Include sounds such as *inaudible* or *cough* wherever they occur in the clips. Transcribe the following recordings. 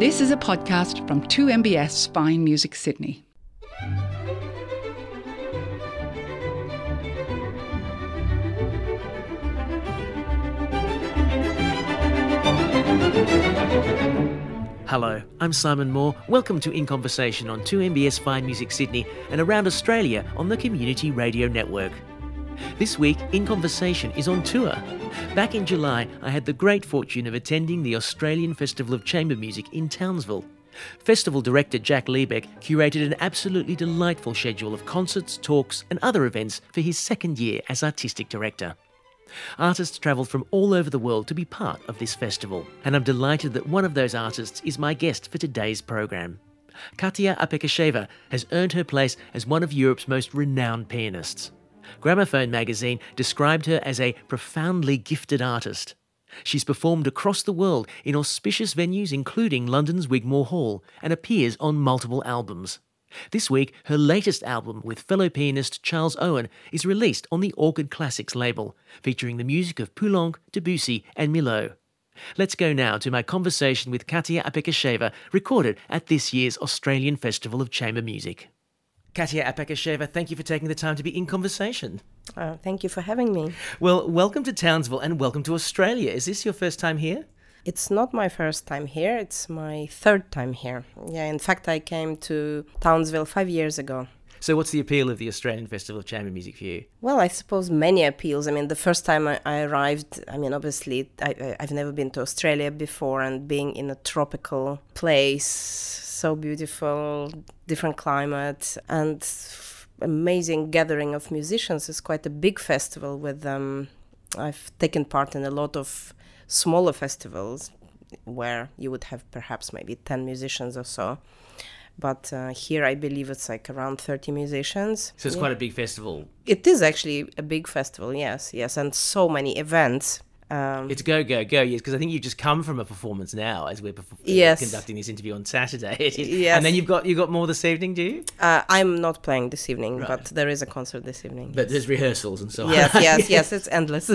This is a podcast from 2MBS Fine Music Sydney. Hello, I'm Simon Moore. Welcome to In Conversation on 2MBS Fine Music Sydney and around Australia on the Community Radio Network. This week, In Conversation is on tour. Back in July, I had the great fortune of attending the Australian Festival of Chamber Music in Townsville. Festival director Jack Liebeck curated an absolutely delightful schedule of concerts, talks, and other events for his second year as artistic director. Artists travelled from all over the world to be part of this festival, and I'm delighted that one of those artists is my guest for today's program. Katya Apekisheva has earned her place as one of Europe's most renowned pianists. Gramophone magazine described her as a profoundly gifted artist. She's performed across the world in auspicious venues including London's Wigmore Hall and appears on multiple albums. This week, her latest album with fellow pianist Charles Owen is released on the Orchid Classics label, featuring the music of Poulenc, Debussy, and Milhaud. Let's go now to my conversation with Katya Apekisheva, recorded at this year's Australian Festival of Chamber Music. Katya Apekisheva, thank you for taking the time to be in conversation. Uh, thank you for having me. Well, welcome to Townsville and welcome to Australia. Is this your first time here? It's not my first time here, it's my third time here. Yeah, in fact, I came to Townsville five years ago. So, what's the appeal of the Australian Festival of Chamber Music for you? Well, I suppose many appeals. I mean, the first time I, I arrived, I mean, obviously, I, I've never been to Australia before, and being in a tropical place, so beautiful, different climate, and amazing gathering of musicians is quite a big festival with them. Um, I've taken part in a lot of smaller festivals where you would have perhaps maybe 10 musicians or so. But uh, here, I believe it's like around 30 musicians. So it's yeah. quite a big festival. It is actually a big festival, yes, yes, and so many events. Um, it's go go go yes because I think you've just come from a performance now as we're perf- yes. conducting this interview on Saturday. yes. *laughs* and then you've got you got more this evening, do you? Uh, I'm not playing this evening, right. but there is a concert this evening. But yes. there's rehearsals and so on. Yes, yes, *laughs* yes. It's endless.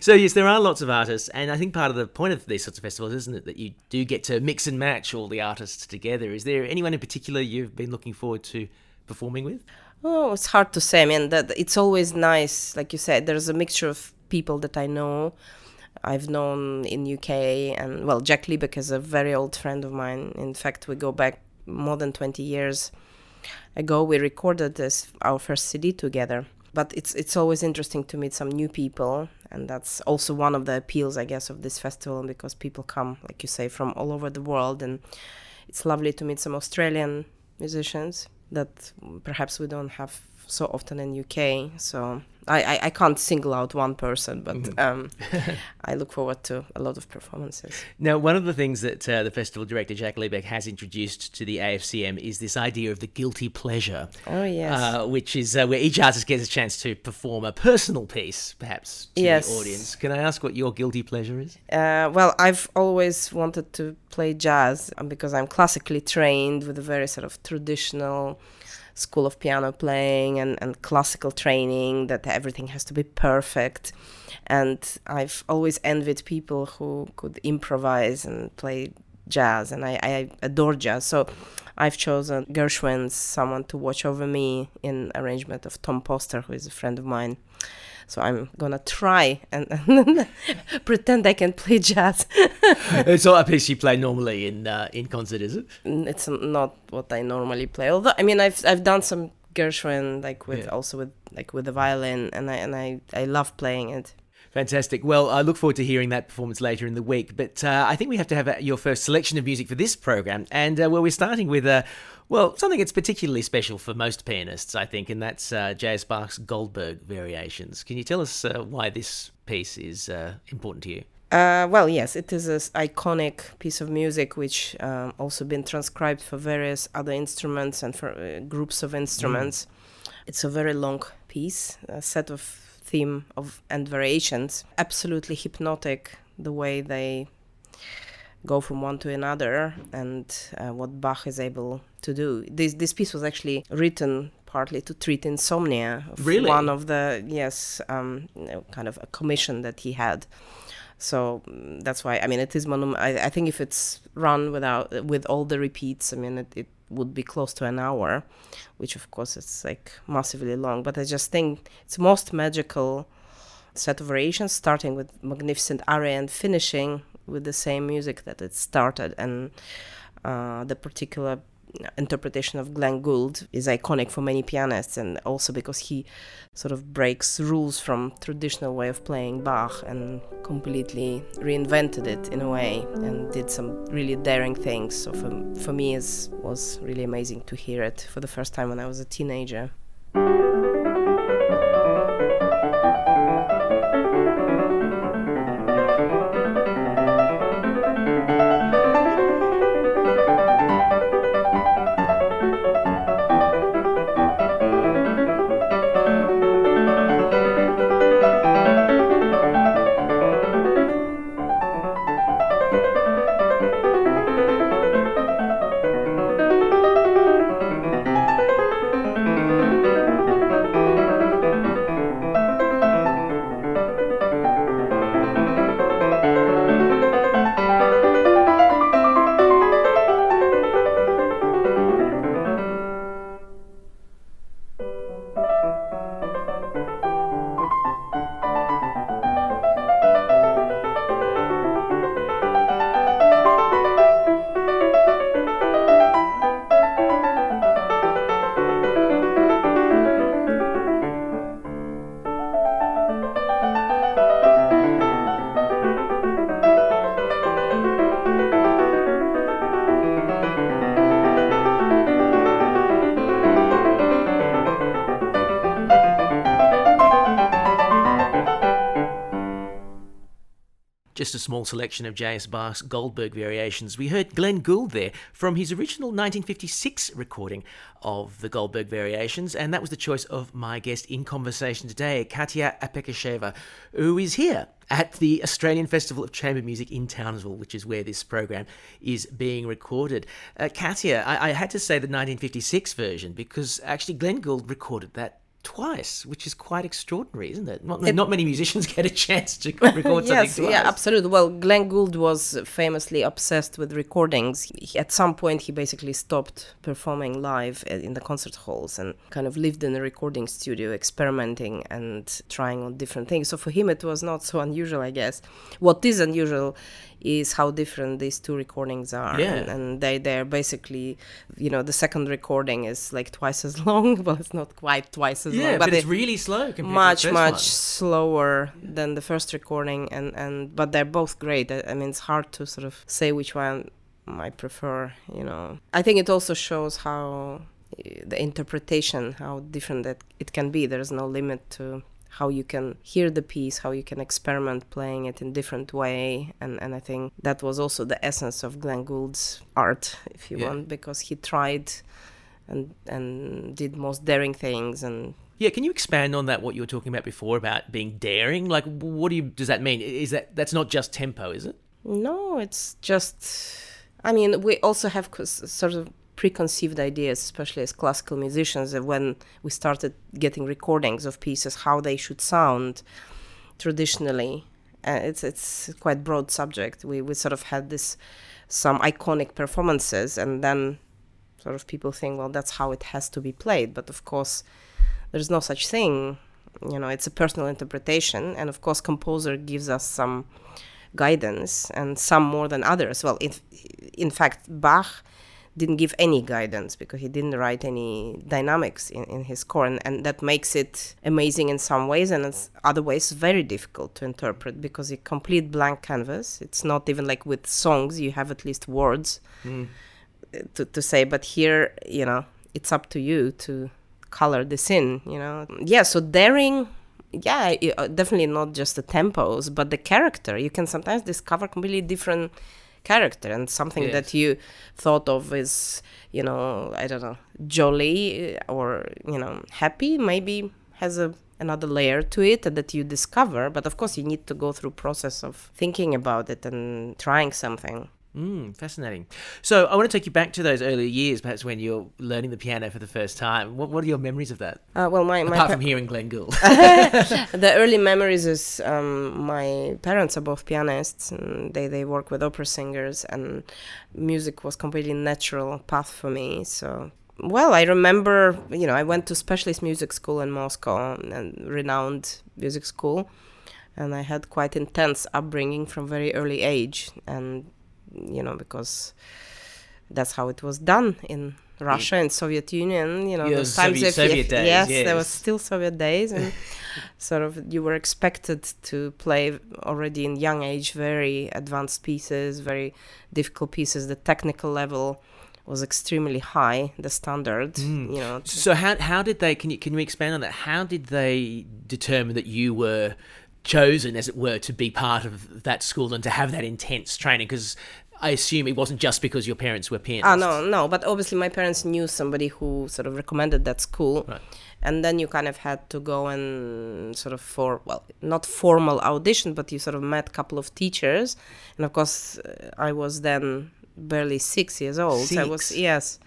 so yes, there are lots of artists, and I think part of the point of these sorts of festivals, isn't it, that you do get to mix and match all the artists together. Is there anyone in particular you've been looking forward to performing with? Oh, it's hard to say. I mean, that it's always nice, like you said. There's a mixture of people that I know I've known in UK and well Jack Liebeck is a very old friend of mine. In fact, we go back more than 20 years ago. We recorded this our first CD together. But it's it's always interesting to meet some new people, and that's also one of the appeals, I guess, of this festival because people come, like you say, from all over the world, and it's lovely to meet some Australian musicians that perhaps we don't have so often in UK. So I, I, I, can't single out one person, but mm-hmm. um, *laughs* I look forward to a lot of performances. Now, one of the things that uh, the festival director Jack Liebeck has introduced to the AFCM is this idea of the guilty pleasure. Oh yes, uh, which is uh, where each artist gets a chance to perform a personal piece, perhaps to yes. the audience. Can I ask what your guilty pleasure is? Uh, well, I've always wanted to play jazz um, because I'm classically trained with a very sort of traditional school of piano playing and, and classical training that everything has to be perfect. And i've always envied people who could improvise and play jazz and I, I adore jazz. So i've chosen gershwin's someone to watch over me in arrangement of tom poster who is a friend of mine so I'm gonna try and, and *laughs* pretend I can play jazz. *laughs* it's not a piece you play normally in uh, in concert, is it? It's not what I normally play. Although I mean, I've I've done some Gershwin like with yeah. also with like with the violin, and I and I I love playing it. Fantastic. Well, I look forward to hearing that performance later in the week. But uh, I think we have to have uh, your first selection of music for this program, and uh, well, we're starting with uh, well, something that's particularly special for most pianists, I think, and that's uh, J.S. Bach's Goldberg Variations. Can you tell us uh, why this piece is uh, important to you? Uh, well, yes, it is an iconic piece of music which um, also been transcribed for various other instruments and for uh, groups of instruments. Mm. It's a very long piece, a set of theme of and variations. Absolutely hypnotic the way they go from one to another and uh, what Bach is able to do. This this piece was actually written partly to treat insomnia. Really, one of the yes, um, kind of a commission that he had. so mm, that's why I mean it is monum. I, I think if it's run without with all the repeats, I mean it, it would be close to an hour, which of course it's like massively long. But I just think it's most magical set of variations, starting with magnificent aria and finishing with the same music that it started, and uh, the particular interpretation of Glenn Gould is iconic for many pianists, and also because he sort of breaks rules from traditional way of playing Bach and completely reinvented it in a way and did some really daring things. So for, for me, it was really amazing to hear it for the first time when I was a teenager. Just a small selection of J.S. Bach's Goldberg variations. We heard Glenn Gould there from his original 1956 recording of the Goldberg variations, and that was the choice of my guest in conversation today, Katya Apekisheva, who is here at the Australian Festival of Chamber Music in Townsville, which is where this program is being recorded. Uh, Katya, I, I had to say the 1956 version because actually Glenn Gould recorded that twice, which is quite extraordinary, isn't it? Not, it, not many musicians *laughs* get a chance to *laughs* record yes, something twice. Yeah, absolutely. Well, Glenn Gould was famously obsessed with recordings. He, at some point, he basically stopped performing live in the concert halls and kind of lived in a recording studio, experimenting and trying on different things. So for him, it was not so unusual, I guess. What is unusual is how different these two recordings are. Yeah. And, and they they're basically, you know, the second recording is like twice as *laughs* long. Well, it's not quite twice as yeah, long, but, it's really slow compared much to the much one. slower than the first recording. And and but they're both great. I, I mean, it's hard to sort of say which one I prefer. You know, I think it also shows how eh, the interpretation how different that it can be. There is no limit to how you can hear the piece, how you can experiment playing it in different way, and and I think that was also the essence of Glenn Gould's art, if you Yeah. want, because he tried and and did most daring things and Yeah, can you expand on that? What you were talking about before about being daring? Like, what do you does that mean? Is that that's not just tempo, is it? No, it's just. I mean, we also have sort of preconceived ideas, especially as classical musicians, when we started getting recordings of pieces, how they should sound traditionally. Uh, it's it's quite broad subject. We we sort of had this some iconic performances, and then sort of people think, well, that's how it has to be played. But of course, there's no such thing. You know, it's a personal interpretation, and of course, composer gives us some guidance, and some more than others. Well, in in fact, Bach didn't give any guidance because he didn't write any dynamics in, in his score and, and that makes it amazing in some ways and in other ways very difficult to interpret because a complete blank canvas. It's not even like with songs you have at least words to, to say but here you know it's up to you to color this in you know? Yeah so daring yeah uh, definitely not just the tempos but the character. You can sometimes discover completely different character and something Yes. that you thought of is you know i don't know jolly uh, or you know happy maybe has a another layer to it that you discover but of course you need to go through process of thinking about it and trying something Mm, fascinating. So I want to take you back to those early years, perhaps when you're learning the piano for the first time. What, what are your memories of that? Uh, well, my, my Apart from hearing Glenn Gould. *laughs* *laughs* the early memories is um, my parents are both pianists and they, they work with opera singers and music was completely natural path for me so well i remember you know i went to specialist music school in moscow and renowned music school and i had quite intense upbringing from very early age and you know because that's how it was done in Russia and Soviet Union, you know, Yeah, those times Soviet- if, Soviet if- days, yes, yes. there was still Soviet days, and *laughs* sort of you were expected to play already in young age very advanced pieces, very difficult pieces. The technical level was extremely high, the standard, Mm. you know. so how how did they? Can you can you expand on that? How did they determine that you were chosen, as it were, to be part of that school and to have that intense training? Because I assume it wasn't just because your parents were pianists. Ah, no, no, but obviously my parents knew somebody who sort of recommended that school. Right. And then you kind of had to go and sort of for, well, not formal audition, but you sort of met a couple of teachers. And of course, uh, I was then barely six years old. I was, Six? yes.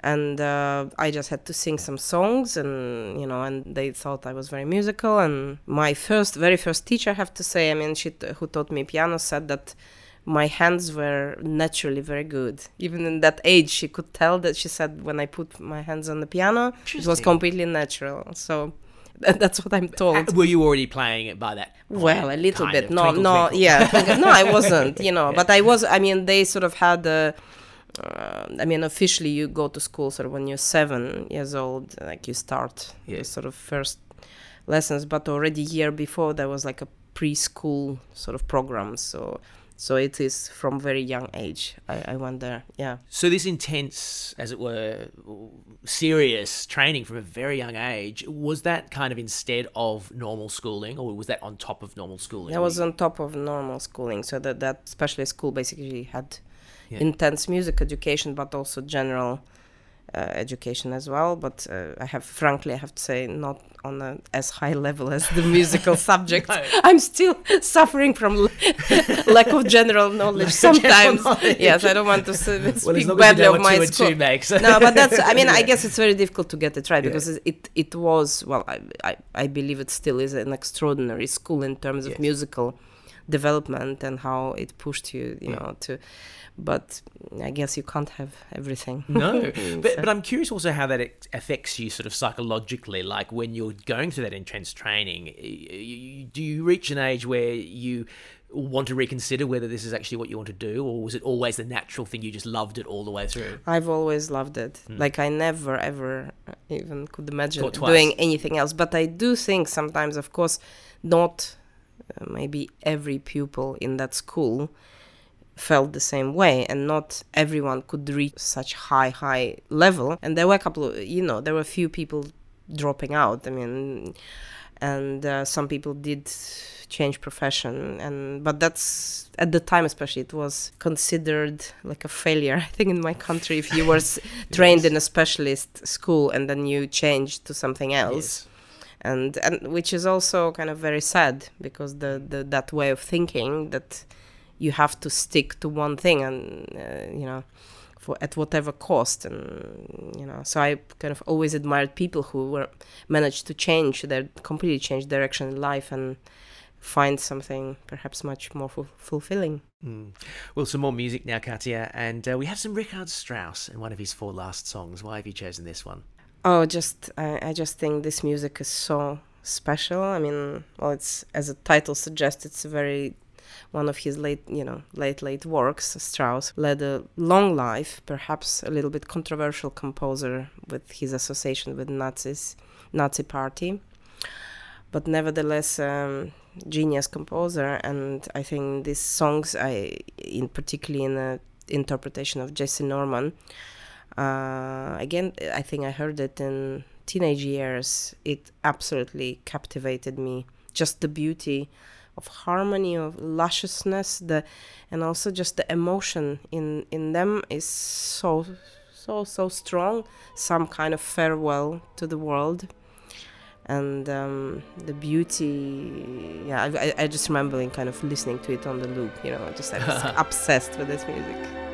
And uh, I just had to sing some songs, and you know, and they thought I was very musical. And my first, very first teacher, I have to say, I mean, she t- who taught me piano said that my hands were naturally very good. Even in that age, she could tell that she said when I put my hands on the piano, it was completely natural. So that, that's what I'm told. Uh, Were you already playing it by that? Well, a little bit. No, twinkle, no, twinkle. yeah. *laughs* no, I wasn't, you know, but I was, I mean, they sort of had a, uh, I mean, officially you go to school sort of when you're seven years old, like you start Yeah. sort of first lessons, but already year before there was like a preschool sort of program. So, so it is from very young age. I, I there. Yeah. So this intense, as it were, serious training from a very young age was that kind of instead of normal schooling, or was that on top of normal schooling? That was on top of normal schooling. So that that specialist school basically had Yeah. intense music education, but also general education as well. But uh, I have, frankly, I have to say, not on a as high level as the musical *laughs* subject. No. I'm still *laughs* suffering from l- *laughs* lack of general knowledge of general sometimes. knowledge. Yes, I don't want to well, speak as long as you badly of my school no, but that's. I mean, I guess it's very difficult to get it right Yeah. because it it was well. I, I I believe it still is an extraordinary school in terms of musical development and how it pushed you, you know, to. But I guess you can't have everything. No, *laughs* but, So- but I'm curious also how that affects you sort of psychologically. Like when you're going through that intense training, do you reach an age where you want to reconsider whether this is actually what you want to do, or was it always the natural thing you just loved it all the way through? I've always loved it. Mm. Like I never ever even could imagine doing anything else. But I do think sometimes, of course, not maybe every pupil in that school felt the same way and not everyone could reach such high high level. And there were a couple of you know there were a few people dropping out i mean and uh, some people did change profession and but that's at the time especially it was considered like a failure *laughs* i think in my country if you were *laughs* trained in a specialist school and then you changed to something else. Yes. And and which is also kind of very sad because the, the that way of thinking that you have to stick to one thing and uh, you know for at whatever cost and you know so i kind of always admired people who were managed to change their completely change direction in life and find something perhaps much more ful- fulfilling Mm. Well, some more music now, katya and uh, we have some Richard Strauss in one of his four last songs. Why have you chosen this one? Oh, just I, I just think this music is so special. I mean, well, it's as the title suggests, it's very one of his late, you know, late late works. Strauss led a long life, perhaps a little bit controversial composer with his association with Nazis, Nazi Party, but nevertheless. Um, genius composer and i think these songs i in particularly in the interpretation of jessye norman uh, again, I think I heard it in teenage years. It absolutely captivated me. Just the beauty of harmony, of lusciousness, the and also just the emotion in in them is so so so strong. Some kind of farewell to the world, and um, the beauty. Yeah, I, I, just remember kind of listening to it on the loop. You know, just I was *laughs* obsessed with this music.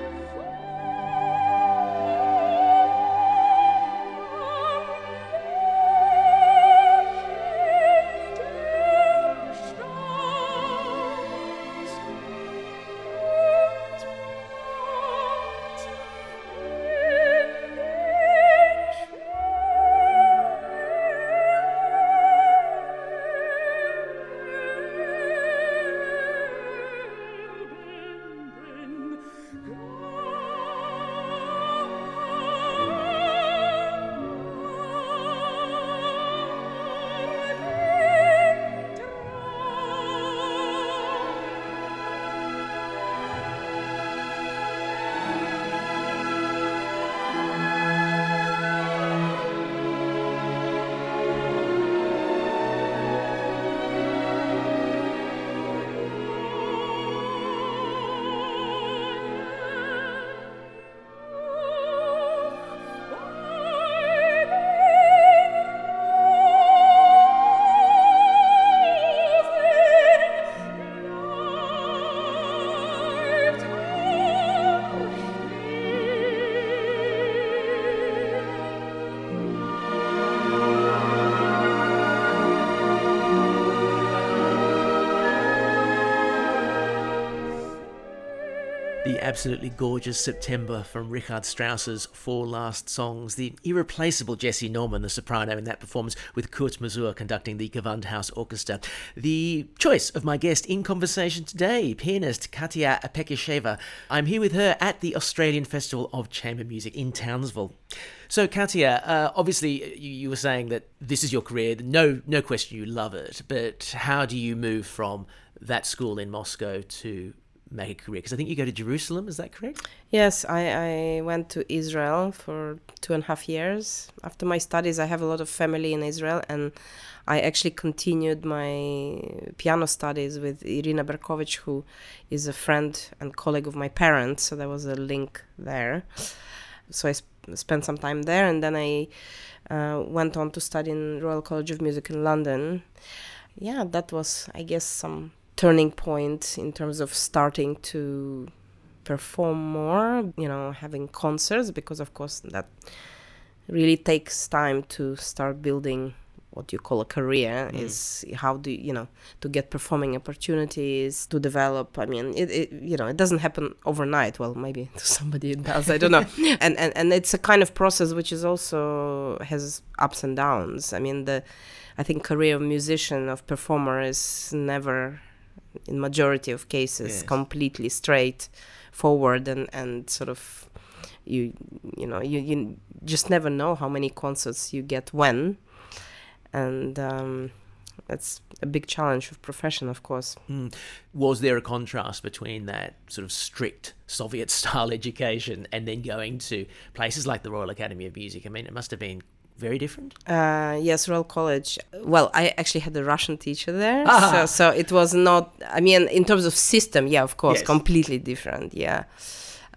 Absolutely gorgeous September from Richard Strauss's four last songs. The irreplaceable Jessye Norman, the soprano in that performance, with Kurt Masur conducting the Gewandhaus Orchestra. The choice of my guest in conversation today, pianist Katya Apekisheva. I'm here with her at the Australian Festival of Chamber Music in Townsville. So, Katya, uh, obviously, you, you, were saying that this is your career. No, no question, you love it. But how do you move from that school in Moscow to make a career? Because I think you go to Jerusalem, is that correct? Yes, I, I went to Israel for two and a half years. After my studies, I have a lot of family in Israel, and I actually continued my piano studies with Irina Berkovich, who is a friend and colleague of my parents. So there was a link there. So I sp- spent some time there, and then I uh, went on to study in Royal College of Music in London. Yeah, that was, I guess, some turning point in terms of starting to perform more, you know, having concerts, because of course that really takes time to start building what you call a career mm. is how do you, you know to get performing opportunities to develop. I mean it, it, you know it doesn't happen overnight. Well maybe *laughs* to somebody it does. I don't know. *laughs* And, and and it's a kind of process which is also has ups and downs. I mean the i think career of musician of performer is never in majority of cases yes. completely straight forward and and sort of you you know you, you just never know how many concerts you get when and um, that's a big challenge of profession of course mm. was there a contrast between that sort of strict soviet *laughs* style education and then going to places like the royal academy of music i mean it must have been very different? Uh, yes, Royal College. Well, I actually had a Russian teacher there, ah. so, so it was not. I mean, in terms of system, yeah, of course, yes. completely different. Yeah.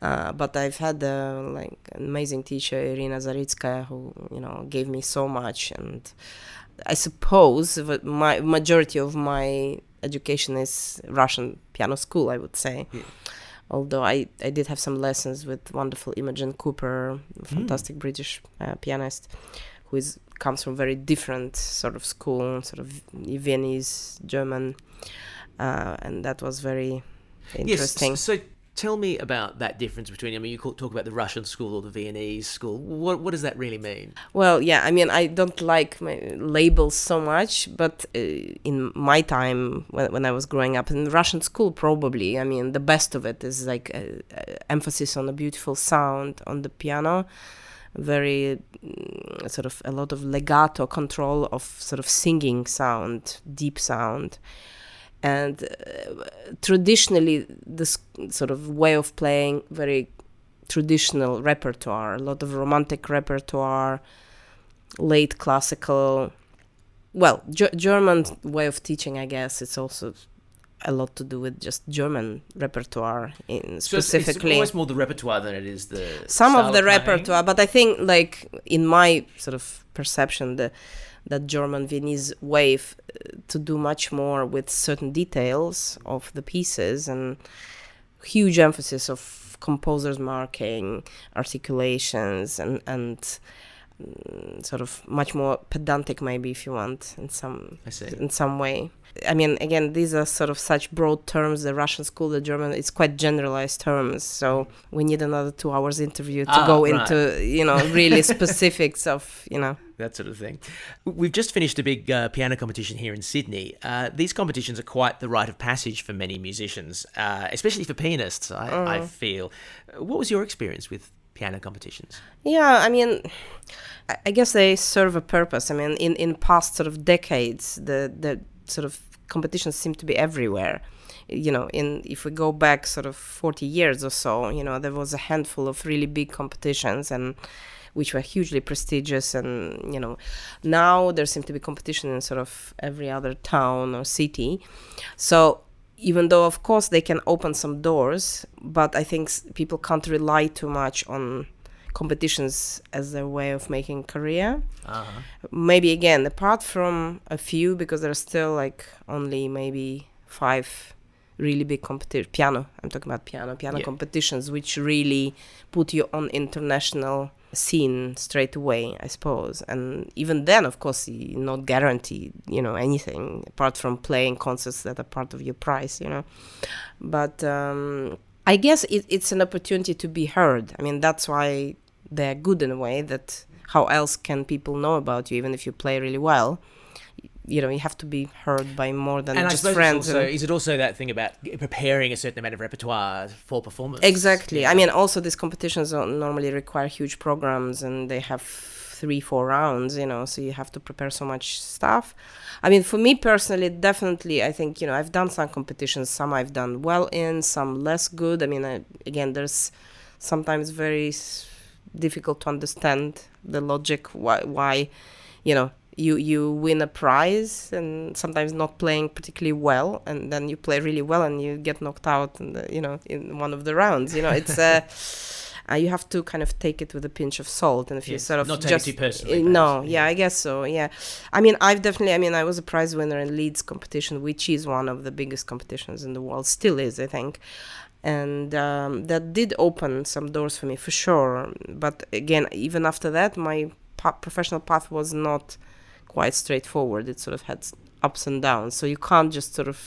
Uh, but I've had uh, like an amazing teacher, Irina Zaritskaya, who you know gave me so much, and I suppose my majority of my education is Russian piano school. I would say, yeah. although I I did have some lessons with wonderful Imogen Cooper, fantastic mm. British uh, pianist who is comes from very different sort of school, sort of Viennese German, uh, and that was very interesting. Yes, so tell me about that difference between. I mean, you talk about the Russian school or the Viennese school. What what does that really mean? Well, yeah, I mean, I don't like labels so much, but uh, in my time when, when I was growing up in the Russian school, probably, I mean, the best of it is like a, a emphasis on a beautiful sound on the piano very mm, sort of a lot of legato control of sort of singing sound, deep sound. And uh, traditionally, this sort of way of playing very traditional repertoire, a lot of romantic repertoire, late classical. Well, G- German way of teaching, I guess, it's also a lot to do with just German repertoire in So it's- specifically. it's almost more the repertoire than it is the some of the playing. repertoire but i think like in my sort of perception the that german viennese wave uh, to do much more with certain details of the pieces and huge emphasis of composers marking articulations and and sort of much more pedantic maybe if you want in some I in some way. I mean, again, these are sort of such broad terms. The Russian school, the German, it's quite generalized terms. So we need another two hours interview to Ah, go right. into, you know, really *laughs* specifics of, you know. that sort of thing. We've just finished a big uh, piano competition here in Sydney. Uh, these competitions are quite the rite of passage for many musicians, uh, especially for pianists, I, I Mm. feel. Uh, What was your experience with piano competitions? Yeah, I mean, I- guess they serve a purpose. I mean, in in past sort of decades, the the sort of competitions seem to be everywhere. You know, in if we go back sort of forty years or so, you know, there was a handful of really big competitions and which were hugely prestigious and you know now there seem to be competition in sort of every other town or city so even though of course they can open some doors but i think people can't rely too much on competitions as their way of making career Uh-huh. maybe again apart from a few because there are still like only maybe five really big competition piano i'm talking about piano piano Yeah. competitions which really put you on international scene straight away i suppose. And even then of course you not guaranteed you know anything apart from playing concerts that are part of your price you know. But um i guess it, it's an opportunity to be heard. I mean that's why they're good in a way that how else can people know about you even if you play really well you know you have to be heard by more than And just friends also, and- is it also that thing about preparing a certain amount of repertoire for performance? Exactly. Yeah. I mean, also these competitions normally require huge programs, and they have three, four rounds. You know, so you have to prepare so much stuff. I mean, for me personally, definitely, I think you know I've done some competitions. Some I've done well in, some less good. I mean, I, again, there's sometimes very difficult to understand the logic why why you know you you win a prize and sometimes not playing particularly well and then you play really well and you get knocked out in the, you know in one of the rounds you know it's uh, *laughs* uh, you have to kind of take it with a pinch of salt and if you sort of not take it just too personally, uh, no yeah. yeah. i guess so yeah. I mean i've definitely i mean i was a prize winner in leeds competition which is one of the biggest competitions in the world still is i think. And um, that did open some doors for me for sure. But again even after that my pa- professional path was not quite straightforward it sort of had ups and downs so you can't just sort of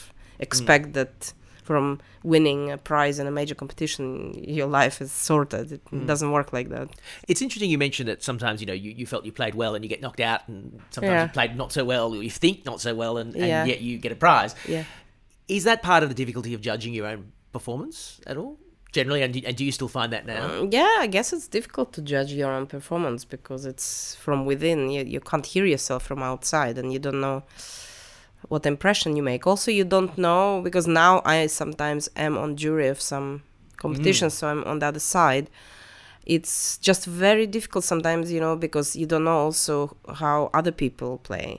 expect mm. that from winning a prize in a major competition your life is sorted it mm. doesn't work like that It's interesting you mentioned that sometimes, you know, you, you felt you played well and you get knocked out, and sometimes Yeah. you played not so well, or you think not so well, and, and Yeah. yet you get a prize. yeah Is that part of the difficulty of judging your own performance at all? Generally, and do, and do you still find that now? Mm, yeah i guess it's difficult to judge your own performance because it's from within. You, you can't hear yourself from outside and you don't know what impression you make. Also you don't know because now i sometimes am on jury of some competitions so i'm on the other side. It's just very difficult sometimes you know because you don't know also how other people play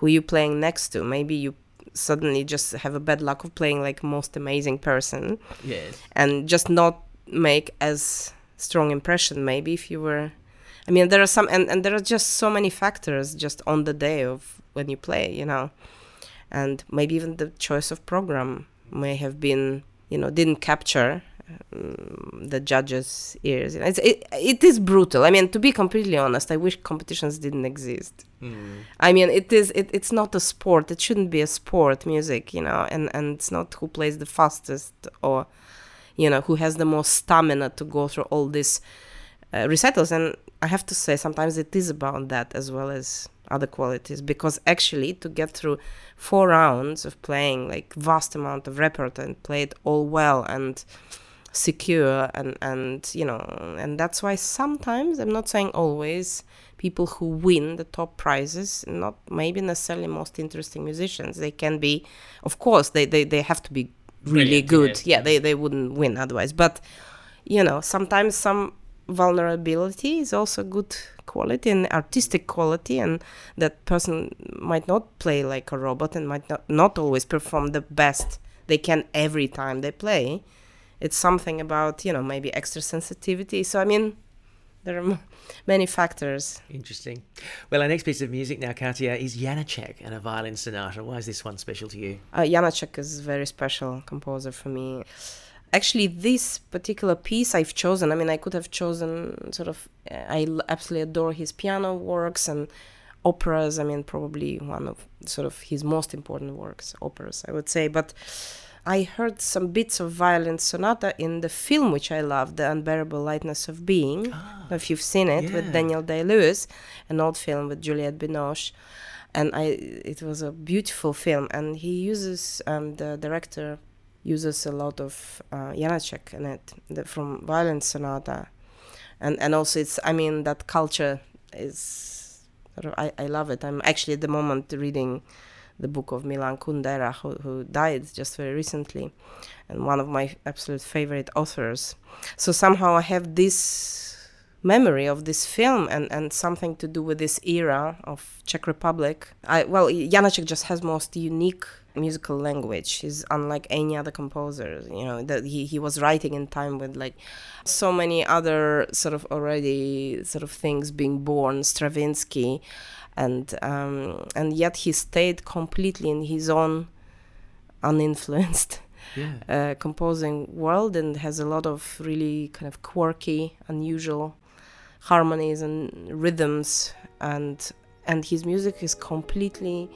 who you playing next to. Maybe you suddenly just have a bad luck of playing like most amazing person Yes. and just not make as strong impression maybe if you were i mean there are some and, and there are just so many factors just on the day of when you play you know and maybe even the choice of program may have been you know didn't capture the judges ears it's, it, it is brutal i mean to be completely honest i wish competitions didn't exist I mean, it is. It, it's not a sport. It shouldn't be a sport. Music, you know, and and it's not who plays the fastest or, you know, who has the most stamina to go through all these uh, recitals. And I have to say, sometimes it is about that as well as other qualities. Because actually, to get through four rounds of playing like vast amount of repertoire and play it all well and secure and and you know and that's why sometimes i'm not saying always people who win the top prizes not maybe necessarily most interesting musicians they can be of course they they, they have to be really Brilliant, good yeah. yeah they, they wouldn't win otherwise but you know sometimes some vulnerability is also good quality and artistic quality and that person might not play like a robot and might not, not always perform the best they can every time they play. It's something about you know maybe extra sensitivity. So I mean, there are m- many factors. Interesting. Well, our next piece of music now, Katya, is Janacek and a violin sonata. Why is this one special to you? Uh, Janacek is a very special composer for me. Actually, this particular piece I've chosen. I mean, I could have chosen sort of. I absolutely adore his piano works and operas. I mean, probably one of sort of his most important works, operas, I would say. But I heard some bits of violin sonata in the film, which I love, The Unbearable Lightness of Being. Ah, if you've seen it yeah. with Daniel Day Lewis, an old film with Juliette Binoche. And I, it was a beautiful film, and he uses um, the director uses a lot of uh, Janacek in it the, from violin sonata, and and also it's I mean that culture is I I love it. I'm actually at the moment reading the book of Milan Kundera, who, who died just very recently, and one of my absolute favorite authors. So somehow I have this memory of this film and, and something to do with this era of Czech Republic. I well, Janacek just has most unique musical language. He's unlike any other composer. You know that he, he was writing in time with like so many other sort of already sort of things being born. Stravinsky, and um, and yet he stayed completely in his own uninfluenced Yeah. uh, composing world and has a lot of really kind of quirky, unusual harmonies and rhythms and and his music is completely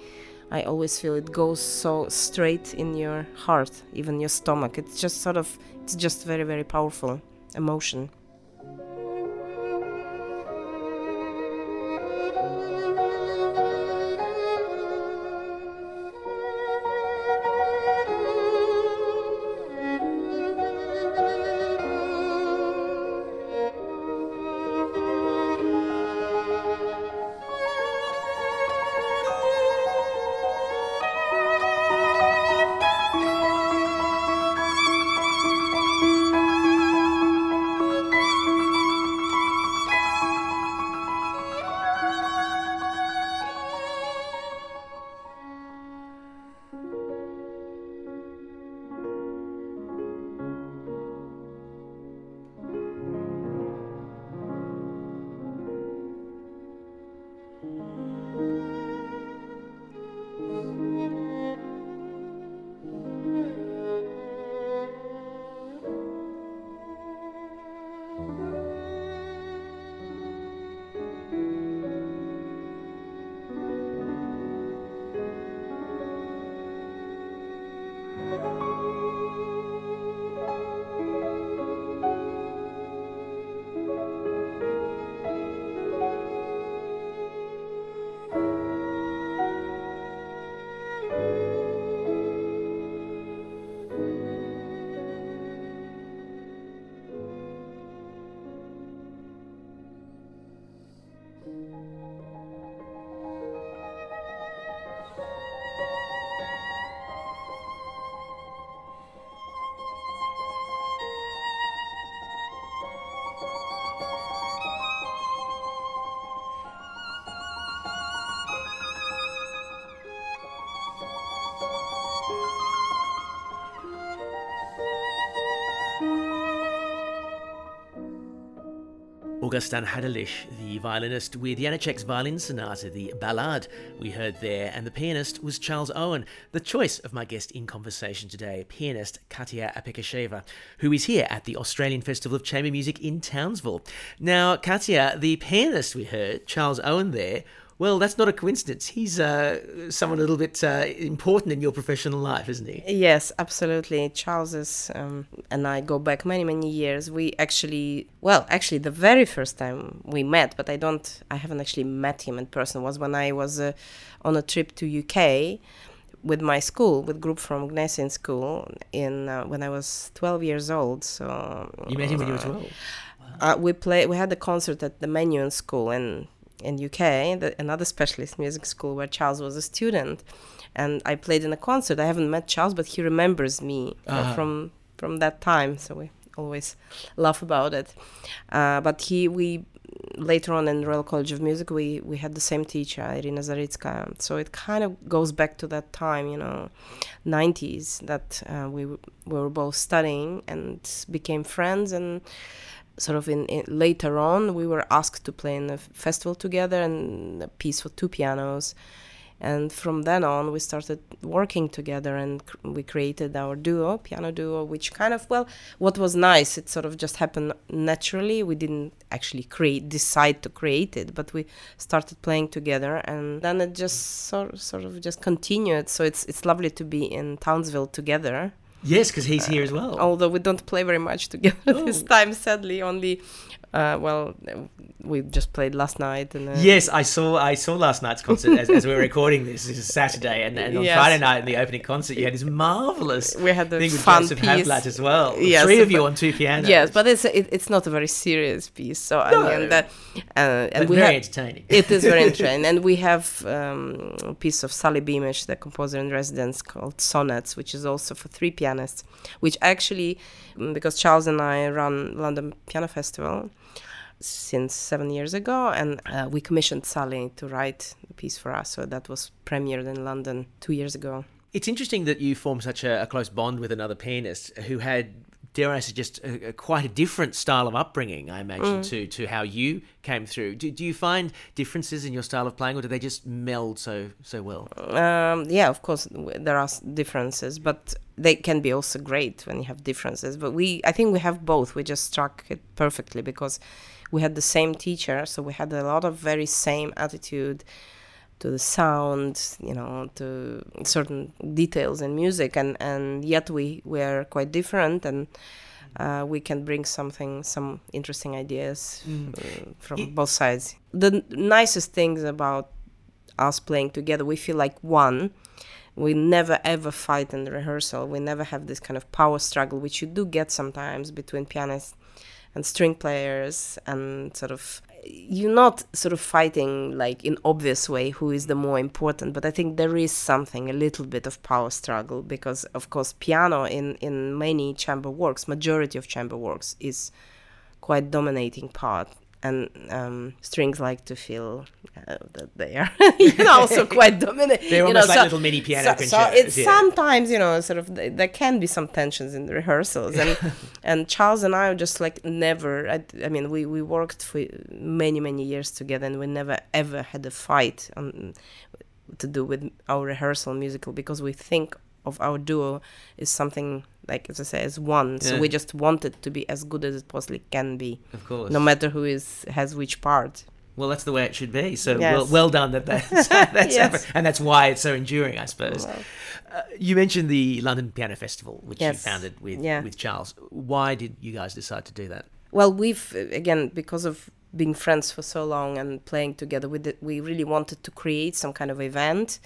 I always feel it goes so straight in your heart, even your stomach. It's just sort of it's just very very powerful emotion. Augustin Hadelich, the violinist with Janacek's violin sonata, the ballade we heard there, and the pianist was Charles Owen, the choice of my guest in conversation today, pianist Katya Apekisheva, who is here at the Australian Festival of Chamber Music in Townsville. Now, Katya, the pianist we heard, Charles Owen there, well, that's not a coincidence. He's uh, someone a little bit uh, important in your professional life, isn't he? Yes, absolutely. Charles is, um, and I go back many, many years. We actually, well, actually, the very first time we met, but I don't, I haven't actually met him in person, was when I was uh, on a trip to UK with my school, with group from Gnessin School, in uh, when I was 12 years old. So You met him when you were 12. uh, we play. We had a concert at the Menuhin School in in UK, the, another specialist music school where Charles was a student, and I played in a concert. I haven't met Charles, but he remembers me uh, Ah. from from that time. So we always laugh about it. Uh, but he we later on in Royal College of Music, we, we had the same teacher, Irina Zaritska. So it kind of goes back to that time, you know, 90s, that uh, we, we were both studying and became friends. And sort of in, in, later on, we were asked to play in a festival together and a piece for two pianos. And from then on we started working together and cr- we created our duo piano duo which kind of well what was nice it sort of just happened naturally. We didn't actually create decide to create it but we started playing together and then it just sort, sort of just continued. So it's it's lovely to be in townsville together Yes, because he's uh, here as well. Although we don't play very much together oh. *laughs* this time, sadly, only uh, well, we just played last night. And uh, yes, I saw I saw last night's concert as, as we were recording this. This is Saturday, and, and on yes. Friday night in the opening concert, you had this marvelous. We had the thing fun with piece Havlat as well. Yes, three of you on two pianos. Yes, but it's it, it's not a very serious piece. So no. I mean that, uh, and we very have, entertaining. It is very *laughs* entertaining, and we have um, a piece of Sally Beamish, the composer in residence, called Sonnets, which is also for three pianists, which actually, mm, because Charles and I run London Piano Festival since seven years ago, and uh, we commissioned Sally to write a piece for us. So that was premiered in London two years ago. It's interesting that you formed such a, a close bond with another pianist who had dare I suggest, a, a, quite a different style of upbringing, I imagine, mm. to to how you came through. Do, do you find differences in your style of playing, or do they just meld so so well? Um, yeah, of course, there are differences, but they can be also great when you have differences. But we, I think, we have both. We just struck it perfectly because we had the same teacher, so we had a lot of very same attitude to the sound, you know, to certain details in music, and and yet we were quite different, and uh, we can bring something, some interesting ideas mm. uh, from it, both sides. The nicest things about us playing together, we feel like one. We never ever fight in the rehearsal. We never have this kind of power struggle, which you do get sometimes between pianists and string players and sort of you're not sort of fighting like in obvious way who is the more important but i think there is something a little bit of power struggle because of course piano in in many chamber works majority of chamber works is quite dominating part and um, strings like to feel uh, that they are *laughs* you know also *laughs* quite dominant they're almost know, like so, little mini piano so, so it's yeah. sometimes you know sort of there can be some tensions in the rehearsals and *laughs* and charles and i are just like never I, I, mean we we worked for many many years together and we never ever had a fight on to do with our rehearsal musical because we think of our duo is something like as I say as one. Yeah. So we just want it to be as good as it possibly can be. Of course. No matter who is has which part. Well, that's the way it should be. So yes. well, well done that that's, *laughs* that's yes. and that's why it's so enduring, I suppose. Well. Uh, you mentioned the London Piano Festival, which yes. you founded with yeah. with Charles. Why did you guys decide to do that? Well, we've again because of being friends for so long and playing together, we did, we really wanted to create some kind of event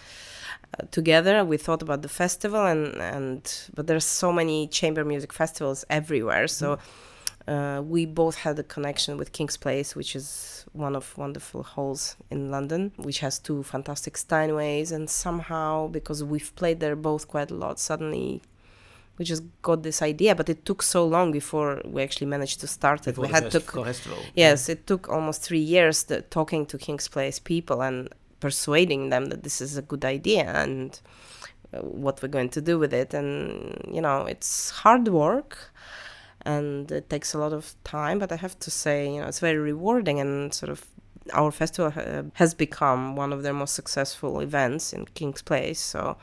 together. We thought about the festival and and but there's so many chamber music festivals everywhere. So mm. uh, we both had a connection with king's place which is one of wonderful halls in london which has two fantastic steinways. And somehow because we've played there both quite a lot suddenly we just got this idea but it took so long before we actually managed to start it. Before we had to festival. yes it took almost three years the, talking to king's place people and persuading them that this is a good idea and uh, what we're going to do with it. And you know it's hard work and it takes a lot of time but i have to say you know it's very rewarding and sort of our festival ha- has become one of their most successful events in king's place. So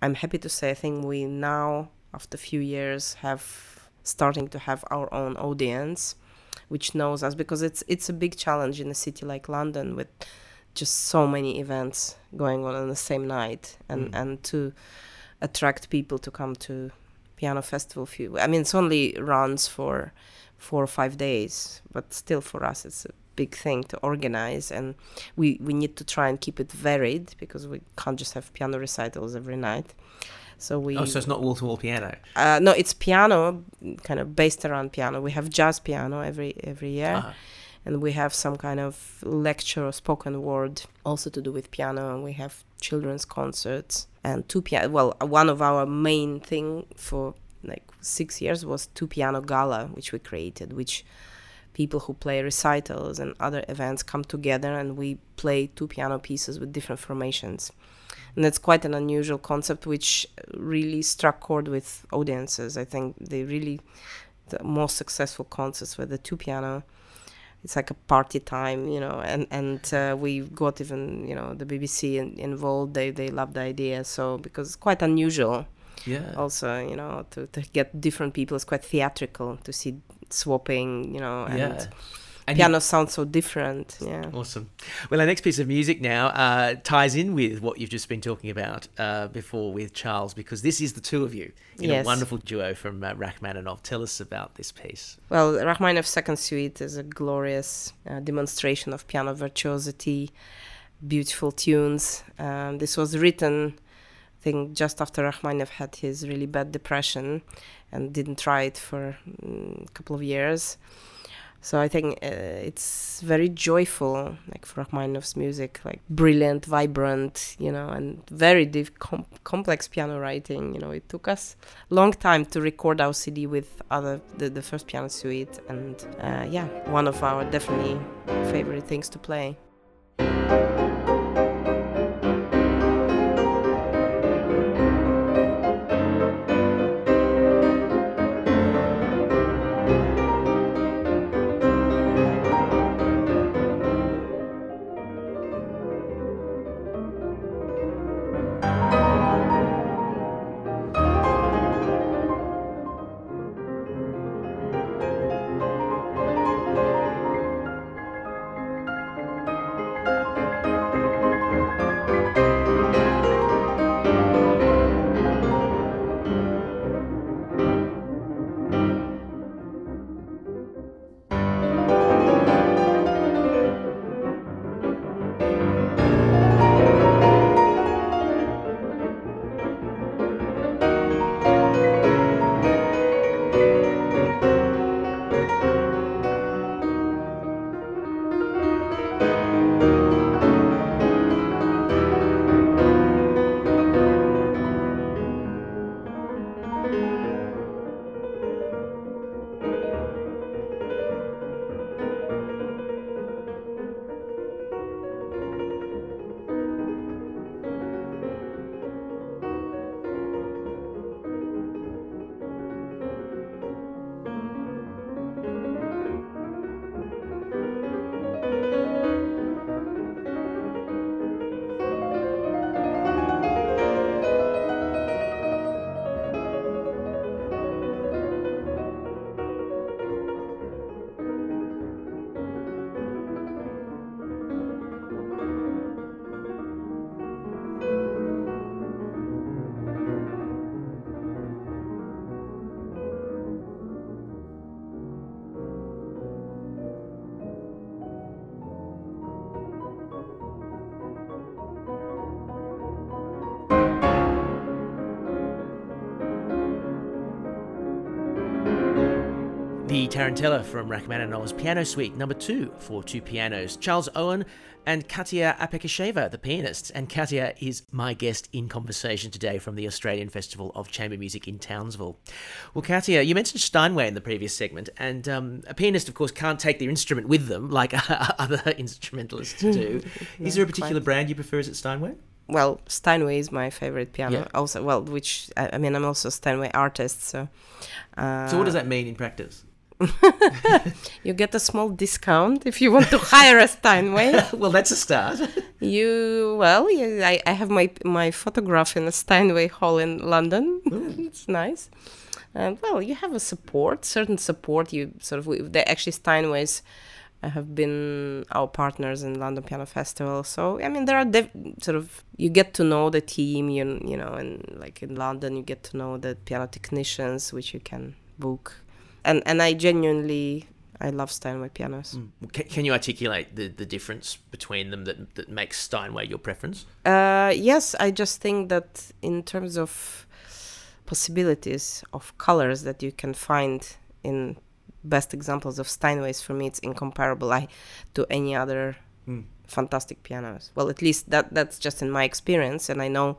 i'm happy to say i think we now after a few years have starting to have our own audience which knows us because it's it's a big challenge in a city like london with just so many events going on on the same night and mm. and to attract people to come to piano festival few i mean it's only runs for four or five days but still for us it's a big thing to organize and we we need to try and keep it varied because we can't just have piano recitals every night so we oh so it's not wall-to-wall piano? Uh, no it's piano kind of based around piano. We have jazz piano every every year uh-huh. and we have some kind of lecture or spoken word also to do with piano. And we have children's concerts and two piano well one of our main thing for like six years was two piano gala which we created which people who play recitals and other events come together and we play two piano pieces with different formations. And that's quite an unusual concept, which really struck chord with audiences. I think they really, the most successful concerts were the two piano. It's like a party time, you know, and and uh, we got even you know the BBC in, involved. They they loved the idea, so because it's quite unusual Yeah. also you know to, to get different people it's quite theatrical to see swapping you know and yeah. And you- piano sounds so different yeah Awesome. Well, our next piece of music now uh, ties in with what you've just been talking about uh, before with Charles, because this is the two of you in a wonderful duo from uh, Rachmaninoff. Tell us about this piece. well rachmaninoff's second suite is a glorious uh, demonstration of piano virtuosity beautiful tunes um, this was written i think just after rachmaninoff had his really bad depression and didn't try it for mm, a couple of years So I think uh, it's very joyful, like for Rachmaninoff's music, like brilliant, vibrant, you know, and very diff- com- complex piano writing. You know, it took us a long time to record our CD with other the, the first piano suite, and uh, yeah, one of our definitely favorite things to play. Tarantella from Rachmaninoff's Piano Suite Number Two for two pianos. Charles Owen and Katya Apekisheva, the pianist. And Katya is my guest in conversation today from the Australian Festival of Chamber Music in Townsville. Well, Katya, you mentioned Steinway in the previous segment, and um, a pianist, of course, can't take their instrument with them like *laughs* other instrumentalists do. *laughs* is there a particular quite. brand you prefer? Is it Steinway? Well, Steinway is my favorite piano. Yeah. Also, well, which I, I mean, I'm also a Steinway artist, so. Uh, So, what does that mean in practice? *laughs* You get a small discount if you want to hire a Steinway. *laughs* well, that's a start. You well, yeah, I, I have my my photograph in a Steinway Hall in London. it's nice. And well, you have a support, certain support. You sort of they actually Steinways uh, have been our partners in London Piano Festival. So I mean, there are sort of you get to know the team. You you know, and like in London, you get to know the piano technicians, which you can book. And and I genuinely I love Steinway pianos. Can, can you articulate the, the difference between them that, that makes Steinway your preference? Uh, yes, I just think that in terms of possibilities of colors that you can find in best examples of Steinways, for me, it's incomparable I, to any other fantastic pianos. Well, at least that that's just in my experience, and I know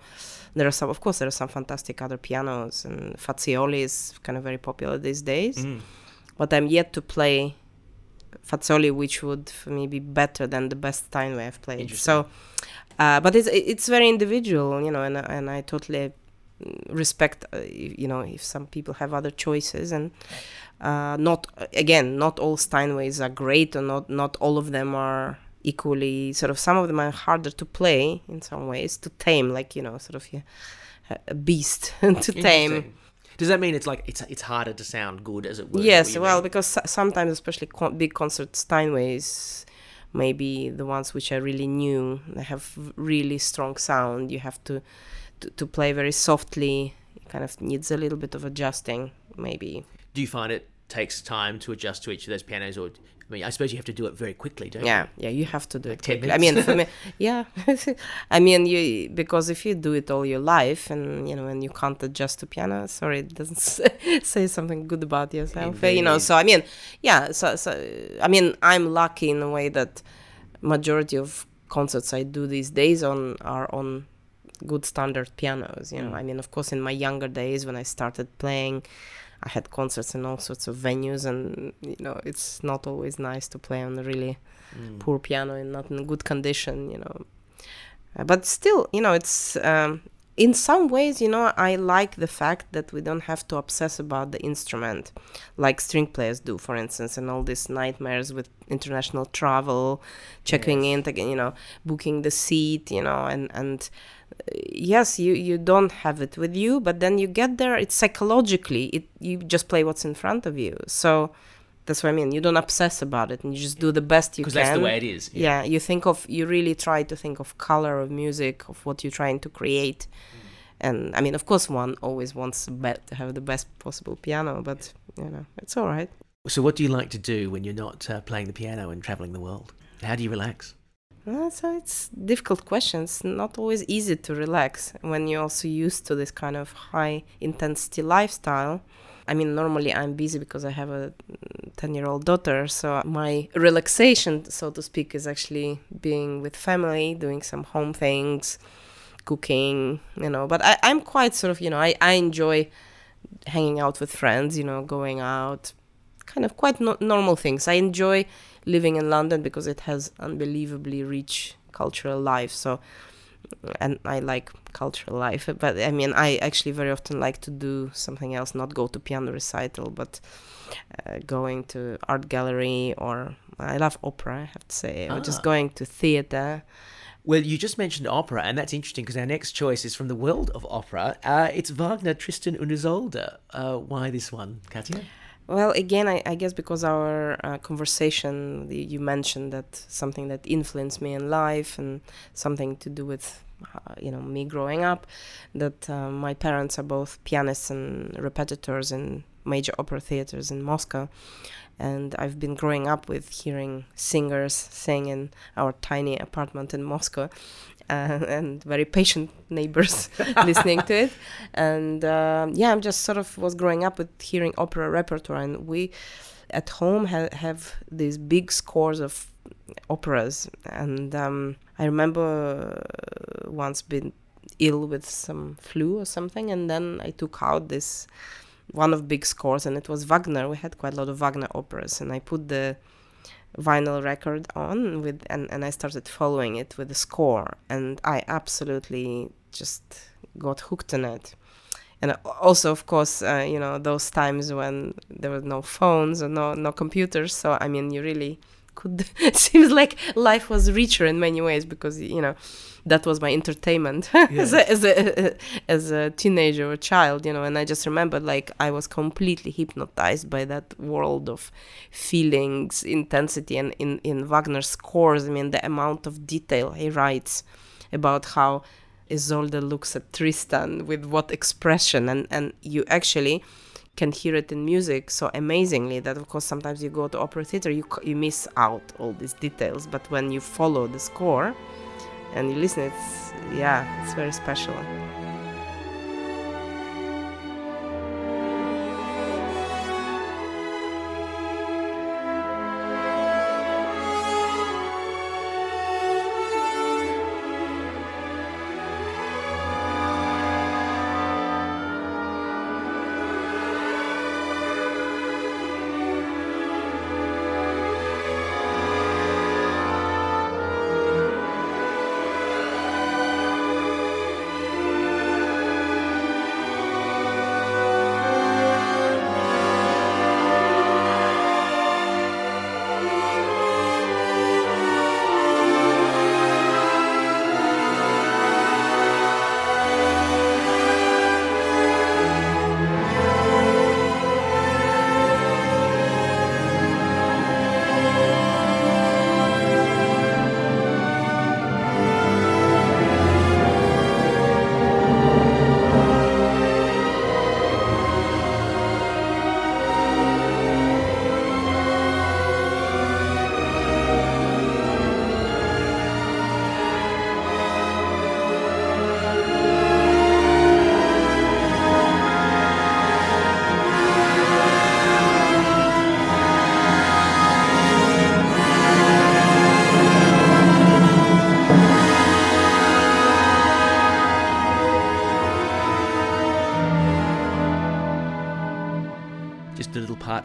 there are some. Of course, there are some fantastic other pianos, and Fazioli is kind of very popular these days. But I'm yet to play Fazioli, which would for me be better than the best Steinway I've played. So, uh, but it's it's very individual, you know, and and I totally respect, uh, you know, if some people have other choices and. Uh, not again, not all Steinways are great, or not not all of them are equally sort of. Some of them are harder to play in some ways, to tame, like you know, sort of yeah, a beast *laughs* to tame. Does that mean it's like it's it's harder to sound good as it were? Yes, well, mean? because sometimes, especially con- big concert Steinways, maybe the ones which are really new, they have really strong sound. You have to to, to play very softly. It kind of needs a little bit of adjusting, maybe. Do you find it takes time to adjust to each of those pianos, or I mean, I suppose you have to do it very quickly, don't yeah, you? Yeah, you have to do like it quickly. I mean, me, *laughs* yeah. *laughs* I mean, you because if you do it all your life, and you know, and you can't adjust to piano, sorry, it doesn't *laughs* say something good about yourself. Indeed. You know, so I mean, yeah. So, so I mean, I'm lucky in a way that majority of concerts I do these days on are on good standard pianos. You know, mm. I mean, of course, in my younger days when I started playing. I had concerts in all sorts of venues, and you know, it's not always nice to play on a really mm. poor piano and not in good condition, you know. Uh, but still, you know, it's um, in some ways, you know, I like the fact that we don't have to obsess about the instrument like string players do, for instance, and all these nightmares with international travel, checking yes. in, you know, booking the seat, you know, and and yes you you don't have it with you but then you get there it's psychologically it you just play what's in front of you so that's what i mean you don't obsess about it and you just do the best you can because that's the way it is yeah. yeah. you think of you really try to think of color of music of what you're trying to create mm. and i mean of course one always wants to have the best possible piano but you know it's all right so what do you like to do when you're not uh, playing the piano and traveling the world how do you relax uh, so it's difficult questions. Not always easy to relax when you're also used to this kind of high intensity lifestyle. I mean, normally I'm busy because I have a 10 year old daughter. So my relaxation, so to speak, is actually being with family, doing some home things, cooking, you know. But I, I'm quite sort of, you know, I, I enjoy hanging out with friends, you know, going out, kind of quite no- normal things. I enjoy living in London because it has unbelievably rich cultural life. So, and I like cultural life, but I mean, I actually very often like to do something else, not go to piano recital, but uh, going to art gallery or I love opera, I have to say, ah. or just ah. going to theater. Well, you just mentioned opera, and that's interesting because our next choice is from the world of opera. Uh, it's Wagner, Tristan und Isolde. Uh, why this one, Katya? Well, again, I, I guess because our uh, conversation, you mentioned that something that influenced me in life and something to do with, uh, you know, me growing up, that uh, my parents are both pianists and repetitors in major opera theaters in Moscow. And I've been growing up with hearing singers sing in our tiny apartment in Moscow uh, and very patient neighbors *laughs* listening to it. And uh, yeah, I'm just sort of was growing up with hearing opera repertoire, and we at home ha- have these big scores of operas. And um, I remember once being ill with some flu or something, and then I took out this one of big scores, and it was Wagner. We had quite a lot of Wagner operas, and I put the vinyl record on with and, and I started following it with the score and I absolutely just got hooked on it. And also, of course, uh, you know those times when there were no phones or no no computers. So I mean, you really could *laughs* seems like life was richer in many ways because you know that was my entertainment yes. *laughs* as, a, as, a, as a teenager or child you know and i just remember like i was completely hypnotized by that world of feelings intensity and in, in wagner's scores i mean the amount of detail he writes about how isolde looks at tristan with what expression and and you actually can hear it in music so amazingly that of course sometimes you go to opera theater you you miss out all these details. But when you follow the score and you listen it's yeah it's very special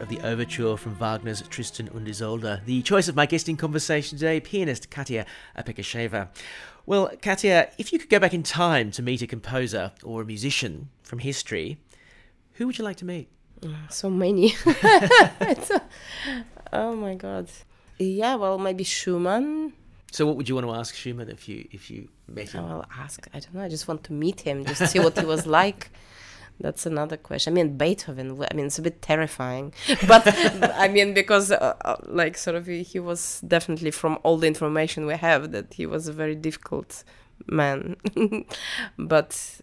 the overture from Wagner's Tristan und Isolde. The choice of my guest in conversation today, pianist Katya Apekisheva. Well, Katya, if you could go back in time to meet a composer or a musician from history, who would you like to meet? Mm, so many. *laughs* oh my god. Yeah, well, maybe Schumann. So, what would you want to ask Schumann if you if you met him? I will ask. I don't know. I just want to meet him, just see what he was *laughs* like. That's another question. I mean, Beethoven. I mean, it's a bit terrifying, *laughs* but I mean, because uh, uh, like sort of he, he was definitely from all the information we have that he was a very difficult man. *laughs* but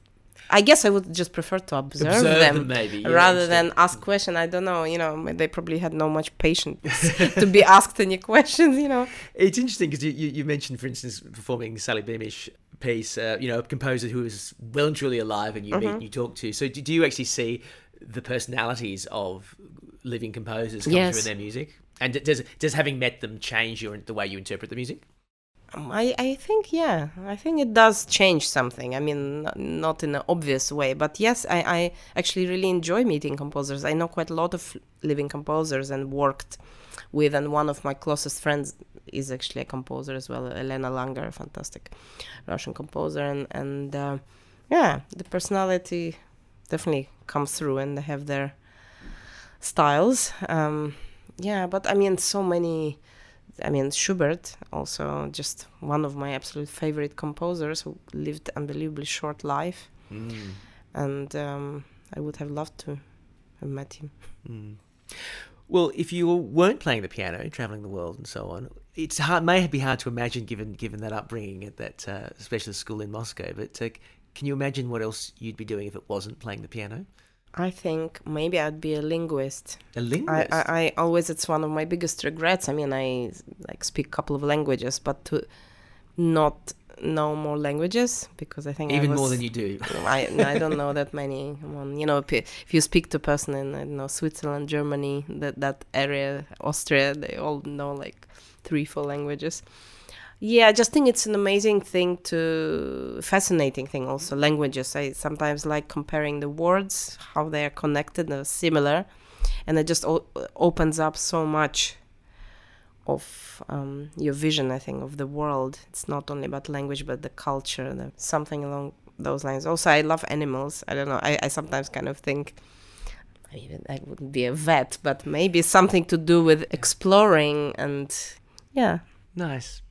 I guess I would just prefer to observe, Observe them, them maybe, yeah, rather instead. than ask questions. I don't know. You know, they probably had no much patience *laughs* to be asked any questions. You know. It's interesting because you, you, you mentioned, for instance, performing Sally Beamish piece, uh, you know, a composer who is well and truly alive and you meet and you talk to. So, do, do you actually see the personalities of living composers come Yes. through in their music? And does does having met them change your the way you interpret the music? Um, I, I think yeah I think it does change something. I mean not in an obvious way but yes I, I actually really enjoy meeting composers. I know quite a lot of living composers and worked with and one of my closest friends is actually a composer as well Elena Langer a fantastic Russian composer and and uh, yeah the personality definitely comes through and they have their styles. Um, yeah but I mean so many I mean, Schubert, also just one of my absolute favorite composers who lived unbelievably short life, and um, I would have loved to have met him. Well, if you weren't playing the piano, traveling the world and so on, it's hard, may be hard to imagine given given that upbringing at that uh, specialist school in Moscow. But uh, can you imagine what else you'd be doing if it wasn't playing the piano? I think maybe I'd be a linguist. A I, linguist. I, I always it's one of my biggest regrets. I mean, I like speak a couple of languages, but to not know more languages because I think I Even more than you do. *laughs* I I don't know that many. One, you know, if if you speak to a person in I don't know Switzerland, Germany, that that area, Austria, they all know like three, four languages. Yeah, I just think it's an amazing thing to fascinating thing. Also, languages. I sometimes like comparing the words, how they are connected, or similar, and it just o- opens up so much of um, your vision, I think, of the world. It's not only about language, but the culture, the, something along those lines. Also, I love animals. I don't know. I, I sometimes kind of think, I mean, I wouldn't be a vet, but maybe something to do with exploring and, yeah. Nice.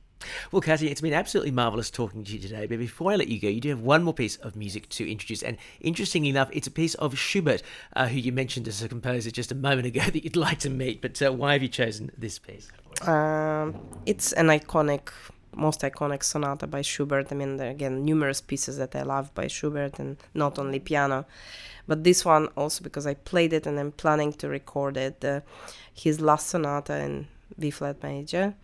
Well, Katya, it's been absolutely marvellous talking to you today. But before I let you go, you do have one more piece of music to introduce. And interestingly enough, it's a piece of Schubert, uh, who you mentioned as a composer just a moment ago *laughs* that you'd like to meet. But uh, why have you chosen this piece? Um, it's an iconic, most iconic sonata by Schubert. I mean, there are again numerous pieces that I love by Schubert, and not only piano, but this one also because I played it and I'm planning to record it. Uh, his last sonata in B flat major,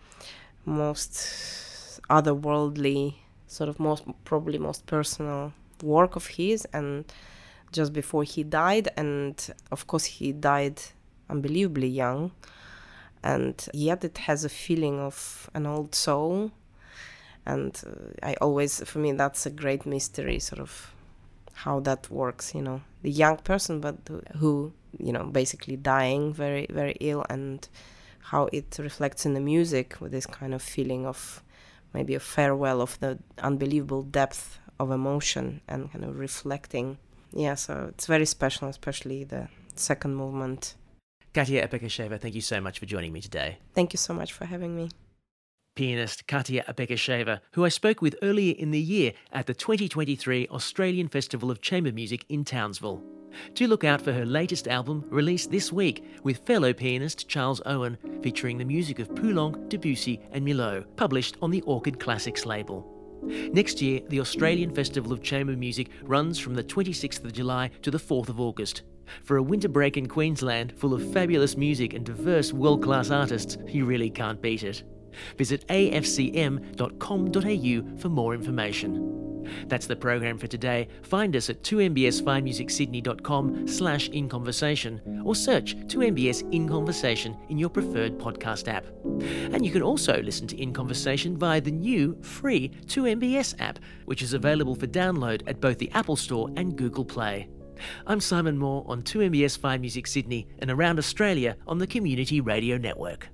most otherworldly, sort of most probably most personal work of his, and just before he died, and of course he died unbelievably young and yet it has a feeling of an old soul and uh, i always for me that's a great mystery sort of how that works you know. The young person but who you know basically dying very very ill and how it reflects in the music with this kind of feeling of maybe a farewell of the unbelievable depth of emotion and kind of reflecting yeah so it's very special especially the second movement Katya Apekisheva, thank you so much for joining me today. Thank you so much for having me. Pianist Katya Apekisheva, who I spoke with earlier in the year at the 2023 Australian Festival of Chamber Music in Townsville. Do look out for her latest album released this week with fellow pianist Charles Owen, featuring the music of Poulenc, Debussy, and Milhaud, published on the Orchid Classics label. Next year, the Australian Festival of Chamber Music runs from the 26th of July to the 4th of August. For a winter break in Queensland full of fabulous music and diverse world class artists, you really can't beat it. Visit afcm.com.au for more information. That's the program for today. Find us at 2mbsfinemusicsydney.com slash in conversation or search 2mbs in conversation in your preferred podcast app. And you can also listen to In Conversation via the new free 2mbs app, which is available for download at both the Apple Store and Google Play. I'm Simon Moore on 2MBS Fine Music Sydney and around Australia on the Community Radio Network.